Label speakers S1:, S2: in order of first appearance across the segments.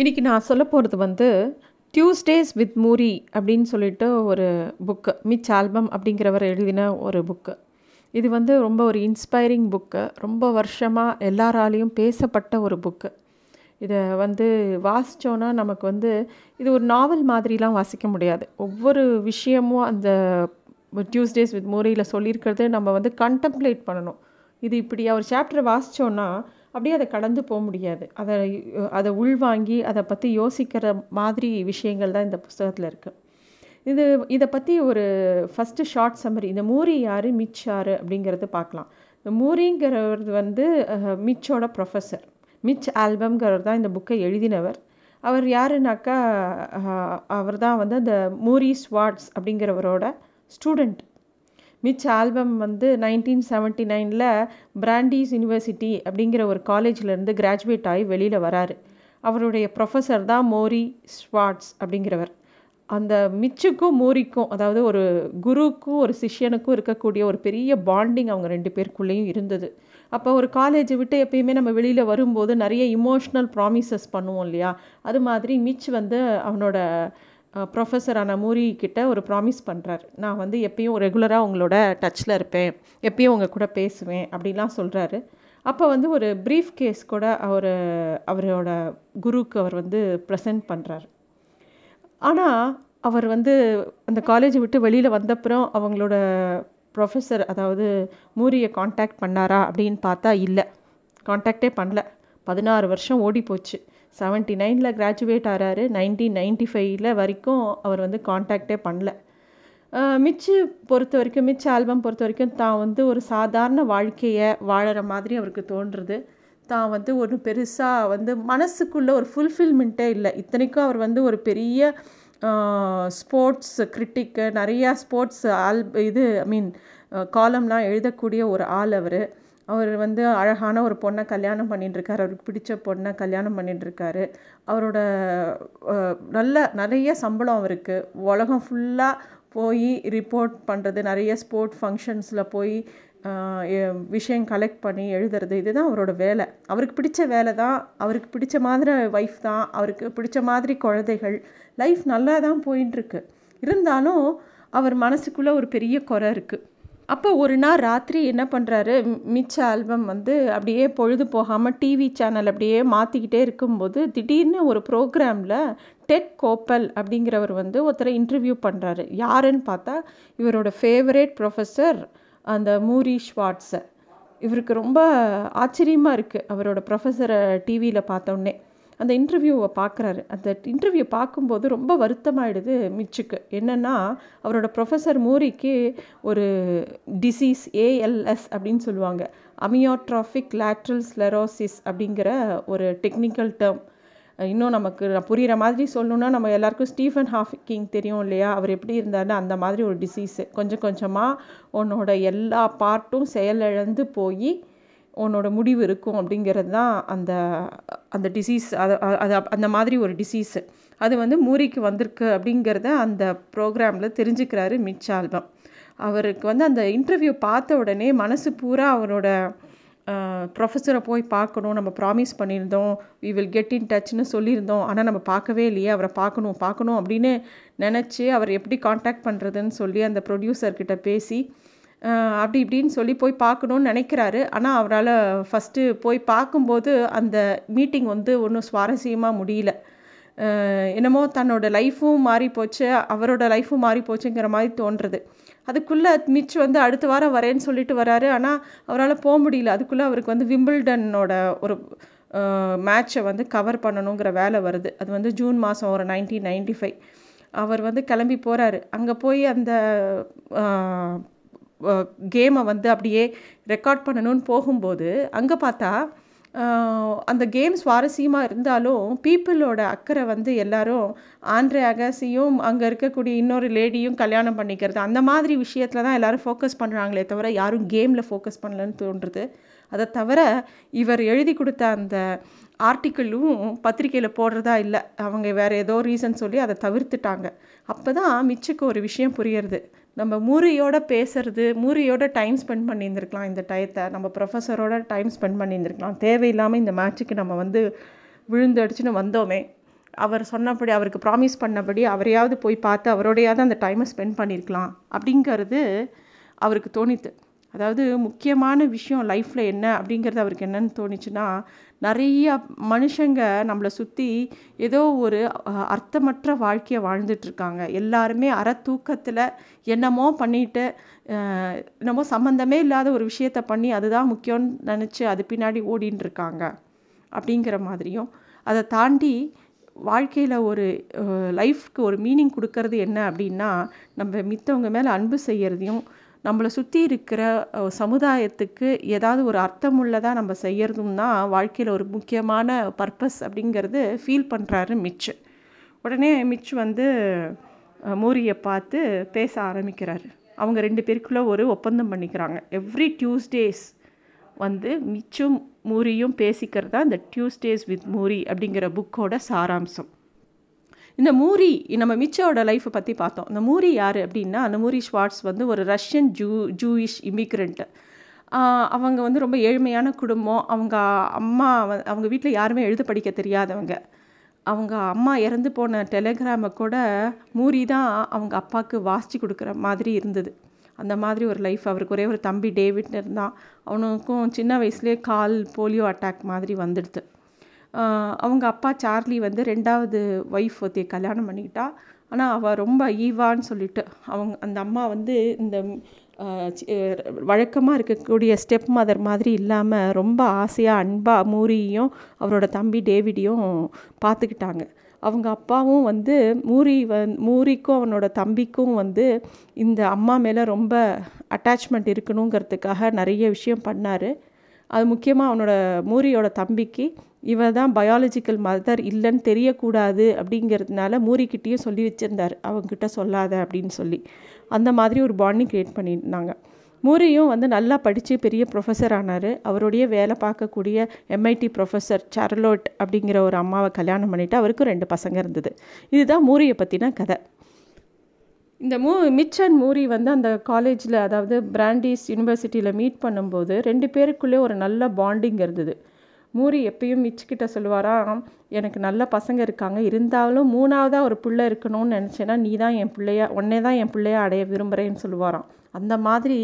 S1: இன்றைக்கி நான் சொல்ல போகிறது வந்து டியூஸ்டேஸ் வித் மூரி அப்படின்னு சொல்லிட்டு ஒரு புக்கு மிச் ஆல்பம் அப்படிங்கிறவர் எழுதின ஒரு புக்கு இது வந்து ரொம்ப ஒரு இன்ஸ்பைரிங் புக்கு ரொம்ப வருஷமாக எல்லாராலையும் பேசப்பட்ட ஒரு புக்கு இதை வந்து வாசித்தோன்னா நமக்கு வந்து இது ஒரு நாவல் மாதிரிலாம் வாசிக்க முடியாது. ஒவ்வொரு விஷயமும் அந்த டியூஸ்டேஸ் வித் மூரியில் சொல்லியிருக்கிறது நம்ம வந்து கண்டம்ப்ளேட் பண்ணணும். இது இப்படி ஒரு சாப்டர் வாசித்தோன்னா அப்படியே அதை கடந்து போக முடியாது. அதை அதை உள்வாங்கி அதை பற்றி யோசிக்கிற மாதிரி விஷயங்கள் தான் இந்த புஸ்தகத்தில் இருக்குது இது இதை பற்றி ஒரு ஃபஸ்ட்டு ஷார்ட் சம்மரி இந்த மூரி யார் மிச் யார் அப்படிங்கிறது பார்க்கலாம். இந்த மூரிங்கிறவர் வந்து மிச்சோட ப்ரொஃபஸர் மிச் ஆல்பம்ங்கிறவர் தான் இந்த புக்கை எழுதினவர். அவர் யாருனாக்கா அவர் தான் வந்து அந்த மூரி ஸ்வாட்ஸ் அப்படிங்கிறவரோட ஸ்டூடெண்ட் மிச் ஆல்பம் வந்து நைன்டீன் செவன்ட்டி நைனில் பிராண்டிஸ் யூனிவர்சிட்டி அப்படிங்கிற ஒரு காலேஜ்லேருந்து கிராஜுவேட் ஆகி வெளியில் வராரு. அவருடைய ப்ரொஃபஸர் தான் மோரி ஸ்வாட்ஸ் அப்படிங்கிறவர். அந்த மிச்சுக்கும் மோரிக்கும் அதாவது ஒரு குருக்கும் ஒரு சிஷ்யனுக்கும் இருக்கக்கூடிய ஒரு பெரிய பாண்டிங் அவங்க ரெண்டு பேருக்குள்ளேயும் இருந்தது. அப்போ ஒரு காலேஜை விட்டு எப்பயுமே நம்ம வெளியில் வரும்போது நிறைய இமோஷ்னல் ப்ராமிசஸ் பண்ணுவோம் இல்லையா? அது மாதிரி மிச் வந்து அவனோட ப்ரொஃபஸரான மூரி கிட்ட ஒரு ப்ராமிஸ் பண்ணுறாரு நான் வந்து எப்பயும் ரெகுலராக உங்களோட டச்சில் இருப்பேன். எப்பயும் உங்கள் கூட பேசுவேன் அப்படிலாம் சொல்கிறாரு அப்போ வந்து ஒரு ப்ரீஃப் கேஸ் கூட அவர் அவரோட குருவுக்கு அவர் வந்து ப்ரெசென்ட் பண்ணுறாரு ஆனால் அவர் வந்து அந்த காலேஜை விட்டு வெளியில் வந்தப்புறம் அவங்களோட ப்ரொஃபஸர் அதாவது மூரியை காண்டாக்ட் பண்ணாரா அப்படின்னு பார்த்தா இல்லை. காண்டாக்டே பண்ணல. பதினாறு வருஷம் ஓடி போச்சு செவன்ட்டி நைனில் கிராஜுவேட் ஆகிறாரு நைன்டீன் நைன்டி ஃபைவ்ல வரைக்கும் அவர் வந்து காண்டாக்டே பண்ணல. மிச்சு பொறுத்த வரைக்கும் மிச்ச ஆல்பம் பொறுத்த வரைக்கும் தான் வந்து ஒரு சாதாரண வாழ்க்கையை வாழற மாதிரி அவருக்கு தோன்றுறது. தான் வந்து ஒரு பெருசாக வந்து மனசுக்குள்ளே ஒரு ஃபுல்ஃபில்மெண்ட்டே இல்லை. இத்தனைக்கும் அவர் வந்து ஒரு பெரிய ஸ்போர்ட்ஸ் கிரிட்டிக்கு நிறையா ஸ்போர்ட்ஸ் ஆல் இது ஐ மீன் காலம்லாம் எழுதக்கூடிய ஒரு ஆள் அவர். அவர் வந்து அழகான ஒரு பொண்ணை கல்யாணம் பண்ணிட்டுருக்காரு. அவருக்கு பிடிச்ச பொண்ணை கல்யாணம் பண்ணிட்டுருக்காரு. அவரோட நல்ல நிறைய சம்பளம் அவருக்கு. உலகம் ஃபுல்லாக போய் ரிப்போர்ட் பண்ணுறது நிறைய ஸ்போர்ட் ஃபங்க்ஷன்ஸில் போய் விஷயம் கலெக்ட் பண்ணி எழுதுறது இதுதான் அவரோட வேலை. அவருக்கு பிடிச்ச வேலை தான் அவருக்கு பிடிச்ச மாதிரி ஒய்ஃப் தான் அவருக்கு பிடிச்ச மாதிரி குழந்தைகள். லைஃப் நல்லா தான் போயின்ட்டுருக்கு இருந்தாலும் அவர் மனசுக்குள்ளே ஒரு பெரிய குறை இருக்குது அப்போ ஒரு நாள் ராத்திரி என்ன பண்ணுறாரு மிச்ச ஆல்பம் வந்து அப்படியே பொழுது போகாமல் டிவி சேனல் அப்படியே மாற்றிக்கிட்டே இருக்கும்போது திடீர்னு ஒரு ப்ரோக்ராமில் டெட் கோப்பல் அப்படிங்கிறவர் வந்து ஒருத்தரை இன்டர்வியூ பண்ணுறாரு யாருன்னு பார்த்தா இவரோட ஃபேவரேட் ப்ரொஃபஸர் அந்த மூரி ஷ்வாட்ஸை இவருக்கு ரொம்ப ஆச்சரியமாக இருக்குது அவரோட ப்ரொஃபஸரை டிவியில் பார்த்தோன்னே அந்த இன்டர்வியூவை பார்க்குறாரு. அந்த இன்டர்வியூ பார்க்கும்போது ரொம்ப வருத்தமாயிடுது மிச்சுக்கு. என்னென்னா அவரோட ப்ரொஃபஸர் மூரிக்கு ஒரு டிசீஸ் ஏஎல்எஸ் அப்படின்னு சொல்லுவாங்க. அமியோட்ராஃபிக் லேட்ரல் ஸ்லெரோசிஸ் அப்படிங்கிற ஒரு டெக்னிக்கல் டேர்ம் இன்னும் நமக்கு புரிகிற மாதிரி சொல்லணுன்னா நம்ம எல்லாருக்கும் ஸ்டீஃபன் ஹாஃபிக்கிங் தெரியும் இல்லையா? அவர் எப்படி இருந்தார்னு அந்த மாதிரி ஒரு டிசீஸு கொஞ்சம் கொஞ்சமாக உன்னோட எல்லா பார்ட்டும் செயலிழந்து போய் உன்னோட முடிவு இருக்கும் அப்படிங்கிறது தான் அந்த அந்த டிசீஸ் அது அது அந்த மாதிரி ஒரு டிசீஸு அது வந்து மூரிக்கு வந்திருக்கு அப்படிங்கிறத அந்த ப்ரோக்ராமில் தெரிஞ்சுக்கிறாரு மிச் ஆல்பம் அவருக்கு வந்து அந்த இன்டர்வியூ பார்த்த உடனே மனசு பூரா அவரோட ப்ரொஃபஸரை போய் பார்க்கணும் நம்ம ப்ராமிஸ் பண்ணியிருந்தோம் வி வில் கெட் இன் டச்னு சொல்லியிருந்தோம் ஆனால் நம்ம பார்க்கவே இல்லையே அவரை பார்க்கணும் பார்க்கணும் அப்படின்னு நினச்சி அவர் எப்படி காண்டாக்ட் பண்ணுறதுன்னு சொல்லி அந்த ப்ரொடியூசர்கிட்ட பேசி அப்படி இப்படின்னு சொல்லி போய் பார்க்கணுன்னு நினைக்கிறாரு. ஆனால் அவரால் ஃபஸ்ட்டு போய் பார்க்கும்போது அந்த மீட்டிங் வந்து ஒன்றும் சுவாரஸ்யமாக முடியல. என்னமோ தன்னோட லைஃப்பும் மாறி போச்சு அவரோட லைஃப்பும் மாறி போச்சுங்கிற மாதிரி தோன்றுறது அதுக்குள்ளே மிச் வந்து அடுத்த வாரம் வரேன்னு சொல்லிட்டு வராரு. ஆனால் அவரால் போக முடியல. அதுக்குள்ளே அவருக்கு வந்து விம்பிள்டனோட ஒரு மேட்சை வந்து கவர் பண்ணணுங்கிற வேலை வருது. அது வந்து ஜூன் மாதம் ஒரு நைன்டீன் நைன்டி ஃபைவ் அவர் வந்து கிளம்பி போகிறாரு அங்கே போய் அந்த கேமை வந்து அப்படியே ரெக்கார்ட் பண்ணணும்னு போகும்போது அங்கே பார்த்தா அந்த கேம் சுவாரஸ்யமாக இருந்தாலும் பீப்புளோட அக்கறை வந்து எல்லாரும் ஆண்ட்ரே அகாசியும் அங்கே இருக்கக்கூடிய இன்னொரு லேடியும் கல்யாணம் பண்ணிக்கிறது அந்த மாதிரி விஷயத்தில் தான் எல்லோரும் ஃபோக்கஸ் பண்ணுறாங்களே தவிர யாரும் கேமில் ஃபோக்கஸ் பண்ணலன்னு தோன்றுறது. அதை தவிர இவர் எழுதி கொடுத்த அந்த ஆர்டிக்கிளும் பத்திரிக்கையில் போடுறதா இல்லை. அவங்க வேறு ஏதோ ரீசன் சொல்லி அதை தவிர்த்துட்டாங்க. அப்போ தான் மிச்சுக்கு ஒரு விஷயம் புரியறது. நம்ம மூரியோட பேசுறது மூரியோட டைம் ஸ்பெண்ட் பண்ணியிருந்துருக்கலாம் இந்த டயத்தை நம்ம ப்ரொஃபஸரோட டைம் ஸ்பெண்ட் பண்ணியிருந்துருக்கலாம். தேவையில்லாமல் இந்த மேட்ச்சுக்கு நம்ம வந்து விழுந்து அடிச்சுன்னு வந்தோமே. அவர் சொன்னபடி அவருக்கு ப்ராமிஸ் பண்ணபடி அவரையாவது போய் பார்த்து அவரோடையாவது அந்த டைமை ஸ்பெண்ட் பண்ணியிருக்கலாம். அப்படிங்கிறது அவருக்கு தோணித்து. அதாவது முக்கியமான விஷயம் லைஃப்பில் என்ன அப்படிங்கிறது அவருக்கு என்னன்னு தோணுச்சுன்னா நிறைய மனுஷங்க நம்மளை சுற்றி ஏதோ ஒரு அர்த்தமற்ற வாழ்க்கையை வாழ்ந்துட்டுருக்காங்க எல்லாருமே அற தூக்கத்தில் என்னமோ பண்ணிட்டு என்னமோ சம்மந்தமே இல்லாத ஒரு விஷயத்த பண்ணி அதுதான் முக்கியம்னு நினச்சி அது பின்னாடி ஓடின்னு இருக்காங்க அப்படிங்கிற மாதிரியும் அதை தாண்டி வாழ்க்கையில் ஒரு லைஃப்க்கு ஒரு மீனிங் கொடுக்கறது என்ன அப்படின்னா நம்ம மித்தவங்க மேலே அன்பு செய்கிறதையும் நம்மளை சுற்றி இருக்கிற சமுதாயத்துக்கு ஏதாவது ஒரு அர்த்தமுள்ளதாக நம்ம செய்கிறதும் தான் வாழ்க்கையில் ஒரு முக்கியமான பர்பஸ் அப்படிங்கிறது ஃபீல் பண்ணுறாரு மிச்சு. உடனே மிச்சு வந்து மூரியை பார்த்து பேச ஆரம்பிக்கிறாரு. அவங்க ரெண்டு பேருக்குள்ளே ஒரு ஒப்பந்தம் பண்ணிக்கிறாங்க. எவ்ரி டியூஸ்டேஸ் வந்து மிச்சும் மூரியும் பேசிக்கிறது தான் இந்த டியூஸ்டேஸ் வித் மூரி அப்படிங்கிற புக்கோட சாராம்சம். இந்த மூரி நம்ம மிச்சோட லைஃப்பை பற்றி பார்த்தோம். இந்த மூரி யார் அப்படின்னா அந்த மூரி ஸ்வாட்ஸ் வந்து ஒரு ரஷ்யன் ஜூ ஜூயிஷ் இமிக்ரெண்ட்டு அவங்க வந்து ரொம்ப ஏழ்மையான குடும்பம். அவங்க அம்மா அவங்க வீட்டில் யாருமே எழுத படிக்க தெரியாதவங்க. அவங்க அம்மா இறந்து போன டெலகிராமை கூட மூரி தான் அவங்க அப்பாவுக்கு வாசித்து கொடுக்குற மாதிரி இருந்தது. அந்த மாதிரி ஒரு லைஃப் அவருக்கு. ஒரே ஒரு தம்பி டேவிட் இருந்தான். அவனுக்கும் சின்ன வயசுலேயே கால் போலியோ அட்டாக் மாதிரி வந்துடுது. அவங்க அப்பா சார்லி வந்து ரெண்டாவது ஒய்ஃப் ஒருத்தைய கல்யாணம் பண்ணிக்கிட்டா. ஆனால் அவள் ரொம்ப ஈவான்னு சொல்லிட்டு அவங்க அந்த அம்மா வந்து இந்த வழக்கமாக இருக்கக்கூடிய ஸ்டெப் மதர் மாதிரி இல்லாமல் ரொம்ப ஆசையாக அன்பாக மூரியும் அவரோட தம்பி டேவிடையும் பார்த்துக்கிட்டாங்க அவங்க அப்பாவும் வந்து மூரி வந் மூரிக்கும் அவனோட தம்பிக்கும் வந்து இந்த அம்மா மேலே ரொம்ப அட்டாச்மெண்ட் இருக்கணுங்கிறதுக்காக நிறைய விஷயம் பண்ணார். அது முக்கியமாக அவனோட மூரியோட தம்பிக்கு இவ தான் பயாலஜிக்கல் மதர் இல்லைன்னு தெரியக்கூடாது அப்படிங்கிறதுனால மூரிக்கிட்டேயும் சொல்லி வச்சுருந்தார். அவங்கக்கிட்ட சொல்லாத அப்படின்னு சொல்லி. அந்த மாதிரி ஒரு பாண்டிங் க்ரியேட் பண்ணியிருந்தாங்க. மூரியும் வந்து நல்லா படித்து பெரிய ப்ரொஃபஸர் ஆனார். அவருடைய வேலை பார்க்கக்கூடிய எம்ஐடி ப்ரொஃபஸர் சார்லோட் அப்படிங்கிற ஒரு அம்மாவை கல்யாணம் பண்ணிவிட்டு அவருக்கும் ரெண்டு பசங்க இருந்தது. இதுதான் மூரியை பற்றின கதை. இந்த மூ மிச் அண்ட் மூரி வந்து அந்த காலேஜில் அதாவது பிராண்டிஸ் யூனிவர்சிட்டியில் மீட் பண்ணும்போது ரெண்டு பேருக்குள்ளே ஒரு நல்ல பாண்டிங் இருந்தது. மூரி எப்பயும் மிச்சுக்கிட்ட சொல்லுவாராம் எனக்கு நல்ல பசங்க இருக்காங்க இருந்தாலும் மூணாவதாக ஒரு பிள்ளை இருக்கணும்னு நினச்சேன்னா நீ தான் என் பிள்ளையா உன்னே தான் என் பிள்ளையா அடைய விரும்புகிறேன்னு சொல்லுவாராம். அந்த மாதிரி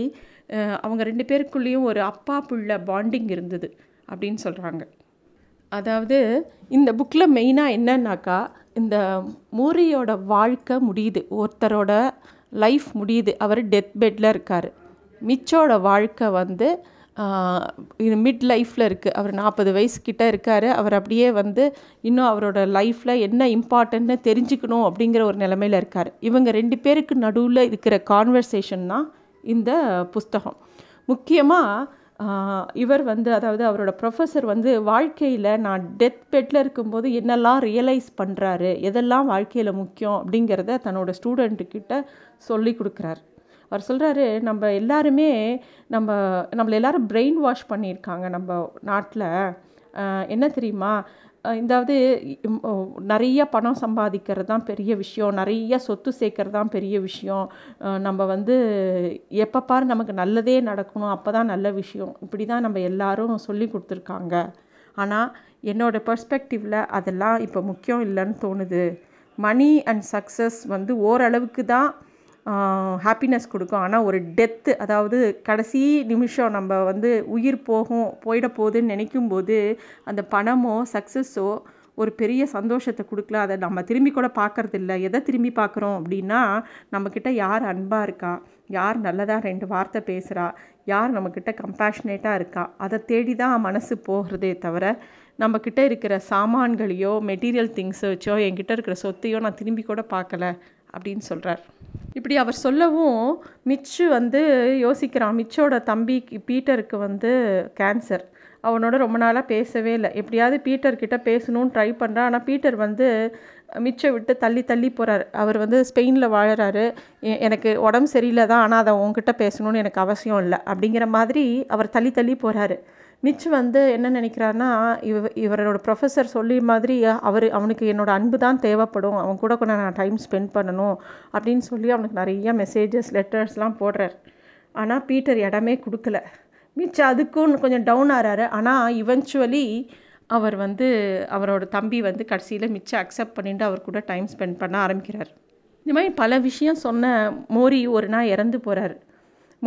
S1: அவங்க ரெண்டு பேருக்குள்ளேயும் ஒரு அப்பா பிள்ளை பாண்டிங் இருந்தது அப்படின்னு சொல்கிறாங்க அதாவது இந்த புக்கில் மெயினாக என்னன்னாக்கா இந்த மூரியோட வாழ்க்கை முடியுது ஒருத்தரோட லைஃப் முடியுது அவர் டெத் பெட்டில் இருக்கார். மிச்சோட வாழ்க்கை வந்து இது மிட் லைஃப்பில் இருக்குது அவர் நாற்பது வயசு இருக்கார். அவர் அப்படியே வந்து இன்னும் அவரோட லைஃப்பில் என்ன இம்பார்ட்டன்ட்னு தெரிஞ்சுக்கணும் அப்படிங்கிற ஒரு நிலமையில் இருக்கார். இவங்க ரெண்டு பேருக்கு நடுவில் இருக்கிற கான்வர்சேஷன் தான் இந்த புஸ்தகம். முக்கியமாக இவர் வந்து அதாவது அவரோட ப்ரொஃபஸர் வந்து வாழ்க்கையில் நான் டெத் பெட்டில் இருக்கும்போது என்னெல்லாம் ரியலைஸ் பண்ணுறாரு எதெல்லாம் வாழ்க்கையில் முக்கியம் அப்படிங்கிறத தன்னோட ஸ்டூடெண்ட்டுக்கிட்ட சொல்லி கொடுக்குறாரு. அவர் சொல்கிறாரு நம்ம எல்லாருமே நம்ம நம்மளை எல்லாரும் பிரெயின் வாஷ் பண்ணியிருக்காங்க நம்ம நாட்டில். என்ன தெரியுமா? இதாவது நிறைய பணம் சம்பாதிக்கிறது தான் பெரிய விஷயம். நிறைய சொத்து சேர்க்கறது தான் பெரிய விஷயம். நம்ம வந்து எப்போ பாரு நமக்கு நல்லதே நடக்கணும். அப்போ தான் நல்ல விஷயம். இப்படி தான் நம்ம எல்லாரும் சொல்லி கொடுத்துருக்காங்க. ஆனால் என்னோடய பர்ஸ்பெக்டிவில் அதெல்லாம் இப்போ முக்கியம் இல்லைன்னு தோணுது. மணி அண்ட் சக்ஸஸ் வந்து ஓரளவுக்கு தான் ஹாப்பினஸ் கொடுக்கும். ஆனால் ஒரு டெத்து அதாவது கடைசி நிமிஷம் நம்ம வந்து உயிர் போகும் போயிட போகுதுன்னு நினைக்கும்போது அந்த பணமோ சக்ஸஸோ ஒரு பெரிய சந்தோஷத்தை கொடுக்கல. அதை நம்ம திரும்பி கூட பார்க்கறதில்ல. எதை திரும்பி பார்க்குறோம் அப்படின்னா நம்மக்கிட்ட யார் அன்பாக இருக்கா? யார் நல்லதாக ரெண்டு வார்த்தை பேசுகிறா யார் நம்மக்கிட்ட கம்பேஷனேட்டாக இருக்கா? அதை தேடி தான் மனசு போகிறதே தவிர நம்மக்கிட்ட இருக்கிற சாமான்களையோ மெட்டீரியல் திங்ஸை வச்சோ என்கிட்ட இருக்கிற சொத்தையோ நான் திரும்பி கூட பார்க்கல. அப்படின்னு சொல்கிறார் இப்படி அவர் சொல்லவும் மிச்சு வந்து யோசிக்கிறான். மிச்சோட தம்பி பீட்டருக்கு வந்து கேன்சர் அவனோட ரொம்ப நாளாக பேசவே இல்லை. எப்படியாவது பீட்டர்கிட்ட பேசணும்னு ட்ரை பண்ணுறான் ஆனால் பீட்டர் வந்து மிச்சை விட்டு தள்ளி தள்ளி போகிறார் அவர் வந்து ஸ்பெயினில் வாழறாரு. எனக்கு உடம்பு சரியில்லை தான். ஆனால் அதை உங்ககிட்ட பேசணும்னு எனக்கு அவசியம் இல்லை. அப்படிங்கிற மாதிரி அவர் தள்ளி தள்ளி போகிறாரு மிச் வந்து என்ன நினைக்கிறாருன்னா இவ இவரோட ப்ரொஃபஸர் சொல்லி மாதிரி அவர் அவனுக்கு என்னோட அன்பு தான் தேவைப்படும். அவன் கூட கொஞ்சம் நான் டைம் ஸ்பெண்ட் பண்ணணும் அப்படின்னு சொல்லி அவனுக்கு நிறைய மெசேஜஸ் லெட்டர்ஸ்லாம் போடுறார். ஆனால் பீட்டர் இடமே கொடுக்கல. மிச்சம் அதுக்கும் கொஞ்சம் டவுன் ஆகிறாரு ஆனால் இவென்ச்சுவலி அவர் வந்து அவரோட தம்பி வந்து கடைசியில் மிச்சம் அக்செப்ட் பண்ணிட்டு அவர் கூட டைம் ஸ்பெண்ட் பண்ண ஆரம்பிக்கிறார். இந்த மாதிரி பல விஷயம் சொன்ன மோரி ஒரு நாள் இறந்து போகிறார்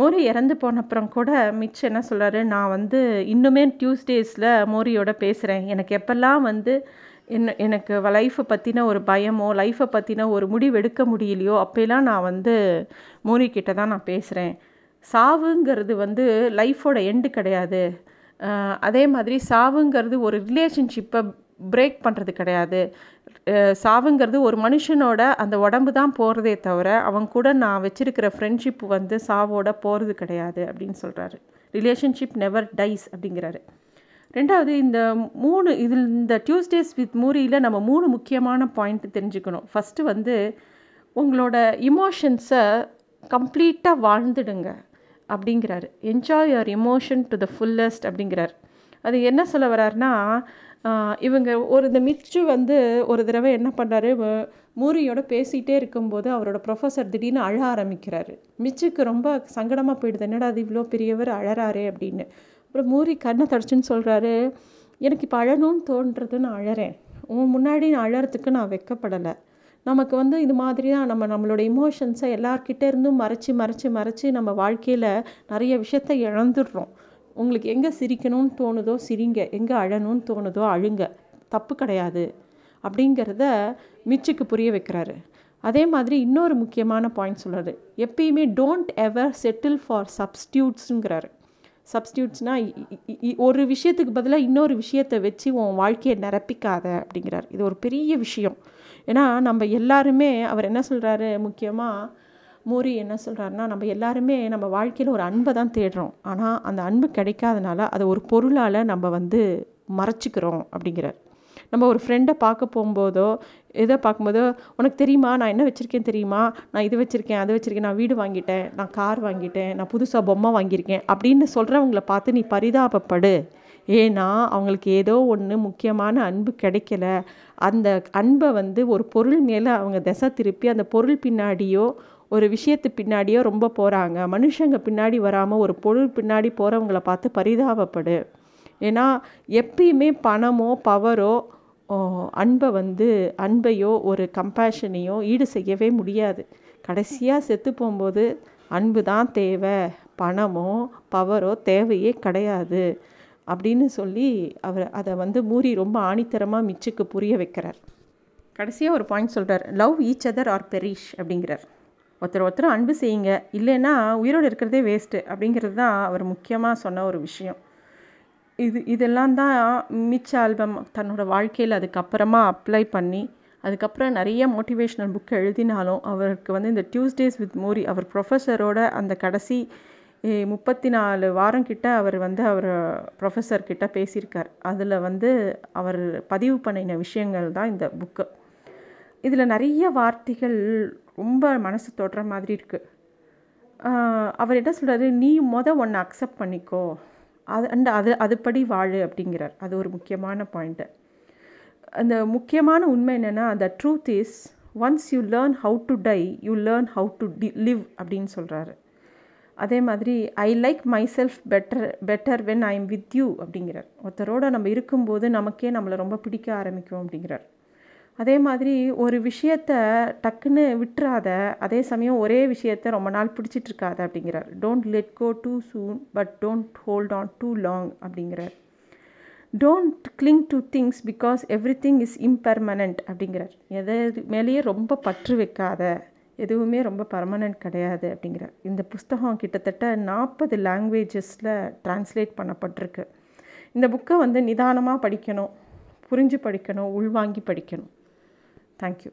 S1: மோரி இறந்து போன அப்புறம் கூட மிச்சம் என்ன சொல்கிறாரு நான் வந்து இன்னுமே டியூஸ்டேஸில் மோரியோட பேசுகிறேன் எனக்கு எப்போல்லாம் வந்து என்ன எனக்கு லைஃப்பை பற்றின ஒரு பயமோ லைஃப்பை பற்றின ஒரு முடிவு எடுக்க முடியலையோ அப்போலாம் நான் வந்து மோரி தான் நான் பேசுகிறேன் சாவுங்கிறது வந்து லைஃபோட எண்டு கிடையாது. அதே மாதிரி சாவுங்கிறது ஒரு ரிலேஷன்ஷிப்பை பிரேக் பண்ணுறது கிடையாது. சாவுங்கிறது ஒரு மனுஷனோட அந்த உடம்பு தான் போகிறதே தவிர அவங்க கூட நான் வச்சுருக்கிற ஃப்ரெண்ட்ஷிப் வந்து சாவோட போகிறது கிடையாது அப்படின்னு சொல்கிறாரு ரிலேஷன்ஷிப் நெவர் டைஸ் அப்படிங்கிறாரு. ரெண்டாவது இந்த மூணு இதில் இந்த டியூஸ்டேஸ் வித் மூரியில் நம்ம மூணு முக்கியமான பாயிண்ட் தெரிஞ்சுக்கணும். ஃபஸ்ட்டு வந்து உங்களோட இமோஷன்ஸை கம்ப்ளீட்டாக வாழ்ந்துடுங்க அப்படிங்கிறாரு. Enjoy your emotion to the fullest அப்படிங்கிறார். அது என்ன சொல்ல வர்றாருன்னா இவங்க ஒரு இந்த மிச்சு வந்து ஒரு தடவை என்ன பண்ணுறாரு மூரியோட பேசிகிட்டே இருக்கும்போது அவரோட ப்ரொஃபஸர் திடீர்னு அழ ஆரம்பிக்கிறாரு. மிச்சுக்கு ரொம்ப சங்கடமாக போயிடுது. என்னடா அது இவ்வளோ பெரியவர் அழறாரு அப்படின்னு. அப்புறம் மூரி கண்ணை தடிச்சுன்னு சொல்கிறாரு எனக்கு இப்போ அழணும்னு தோன்றது நான் அழறேன். உன் முன்னாடி நான் அழறதுக்கு நான் வைக்கப்படலை. நமக்கு வந்து இது மாதிரி தான் நம்ம நம்மளோட இமோஷன்ஸை எல்லார்கிட்டேருந்தும் மறைச்சி மறைச்சி மறைச்சி நம்ம வாழ்க்கையில் நிறைய விஷயத்த இழந்துடுறோம். உங்களுக்கு எங்கே சிரிக்கணும்னு தோணுதோ சிரிங்க. எங்கே அழணும்னு தோணுதோ அழுங்க. தப்பு கிடையாது. அப்படிங்கிறத மிச்சுக்கு புரிய வைக்கிறாரு. அதே மாதிரி இன்னொரு முக்கியமான பாயிண்ட் சொல்கிறாரு எப்பயுமே டோன்ட் எவர் செட்டில் ஃபார் சப்ஸ்டியூட்ஸுங்கிறாரு சப்ஸ்டியூட்ஸ்னால் ஒரு விஷயத்துக்கு பதிலாக இன்னொரு விஷயத்தை வச்சு உன் வாழ்க்கையை நிரப்பிக்காத அப்படிங்கிறார். இது ஒரு பெரிய விஷயம். ஏன்னா நம்ம எல்லாருமே அவர் என்ன சொல்கிறாரு முக்கியமாக மோரி என்ன சொல்கிறாருன்னா நம்ம எல்லாருமே நம்ம வாழ்க்கையில் ஒரு அன்பை தான் தேடுறோம். ஆனால் அந்த அன்பு கிடைக்காதனால அதை ஒரு பொருளால் நம்ம வந்து மறைச்சிக்கிறோம் அப்படிங்கிறார். நம்ம ஒரு ஃப்ரெண்டை பார்க்க போகும்போதோ எதை பார்க்கும்போதோ உனக்கு தெரியுமா? நான் என்ன வச்சுருக்கேன் தெரியுமா? நான் இது வச்சுருக்கேன் அது வச்சுருக்கேன் நான் வீடு வாங்கிட்டேன் நான் கார் வாங்கிட்டேன் நான் புதுசாக பொம்மை வாங்கியிருக்கேன் அப்படின்னு சொல்கிறவங்கள பார்த்து நீ பரிதாபப்படு. ஏன்னா அவங்களுக்கு ஏதோ ஒன்று முக்கியமான அன்பு கிடைக்கல. அந்த அன்பை வந்து ஒரு பொருள் மேலே அவங்க திசை திருப்பி அந்த பொருள் பின்னாடியோ ஒரு விஷயத்து பின்னாடியோ ரொம்ப போகிறாங்க மனுஷங்க பின்னாடி வராமல் ஒரு பொருள் பின்னாடி போகிறவங்கள பார்த்து பரிதாபப்படு. ஏன்னா எப்பயுமே பணமோ பவரோ அன்பை வந்து அன்பையோ ஒரு கம்பேஷனையோ ஈடு செய்யவே முடியாது. கடைசியாக செத்து போகும்போது அன்பு தான் தேவை. பணமோ பவரோ தேவையே கிடையாது. அப்படின்னு சொல்லி அவர் அதை வந்து மூரி ரொம்ப ஆணித்தரமாக மிச்சுக்கு புரிய வைக்கிறார். கடைசியாக ஒரு பாயிண்ட் சொல்கிறார் love each other or perish அப்படிங்கிறார். ஒருத்தர் ஒருத்தர் அன்பு செய்யுங்க. இல்லைன்னா உயிரோடு இருக்கிறதே வேஸ்ட்டு அப்படிங்கிறது தான் அவர் முக்கியமாக சொன்ன ஒரு விஷயம். இது இதெல்லாம் தான் மிச்ச ஆல்பம் தன்னோட வாழ்க்கையில் அதுக்கப்புறமா அப்ளை பண்ணி அதுக்கப்புறம் நிறைய மோட்டிவேஷ்னல் புக் எழுதினாலும் அவருக்கு வந்து இந்த டியூஸ்டேஸ் வித் மோரி அவர் ப்ரொஃபஸரோட அந்த கடைசி முப்பத்தி நாலு வாரம் கிட்ட அவர் வந்து அவர் ப்ரொஃபஸர் கிட்ட பேசியிருக்கார். அதில் வந்து அவர் பதிவு பண்ணின விஷயங்கள் தான் இந்த புக்கு இதில் நிறைய வார்த்தைகள் ரொம்ப மனசு தொடுற மாதிரி இருக்குது அவர் என்ன சொல்கிறாரு நீ மொதல் ஒன்று அக்செப்ட் பண்ணிக்கோ. அது அண்ட் அது அதுபடி வாழு அப்படிங்கிறார். அது ஒரு முக்கியமான பாயிண்ட்டு அந்த முக்கியமான உண்மை என்னென்னா the truth is once you learn how to die you learn how to to live அப்படின்னு சொல்கிறாரு அதே மாதிரி I like myself better better when I am with you அப்படிங்கிறார். ஒருத்தரோட நம்ம இருக்கும்போது நமக்கே நம்மளை ரொம்ப பிடிக்க ஆரம்பிக்கும் அப்படிங்கிறார். அதே மாதிரி ஒரு விஷயத்த டக்குன்னு விட்டுறாத அதே சமயம் ஒரே விஷயத்த ரொம்ப நாள் பிடிச்சிட்டு இருக்காத அப்படிங்கிறார். Don't let go too soon but don't hold on too long அப்படிங்கிறார். Don't cling to things because everything is impermanent அப்படிங்கிறார். எதை மேலேயே ரொம்ப பற்று வைக்காத எதுவுமே ரொம்ப பர்மனண்ட் கிடையாது அப்படிங்கிறார். இந்த புஸ்தகம் கிட்டத்தட்ட நாற்பது லாங்குவேஜஸில் ட்ரான்ஸ்லேட் பண்ணப்பட்டிருக்கு. இந்த புக்கை வந்து நிதானமாக படிக்கணும் புரிஞ்சு படிக்கணும் உள்வாங்கி படிக்கணும். Thank you.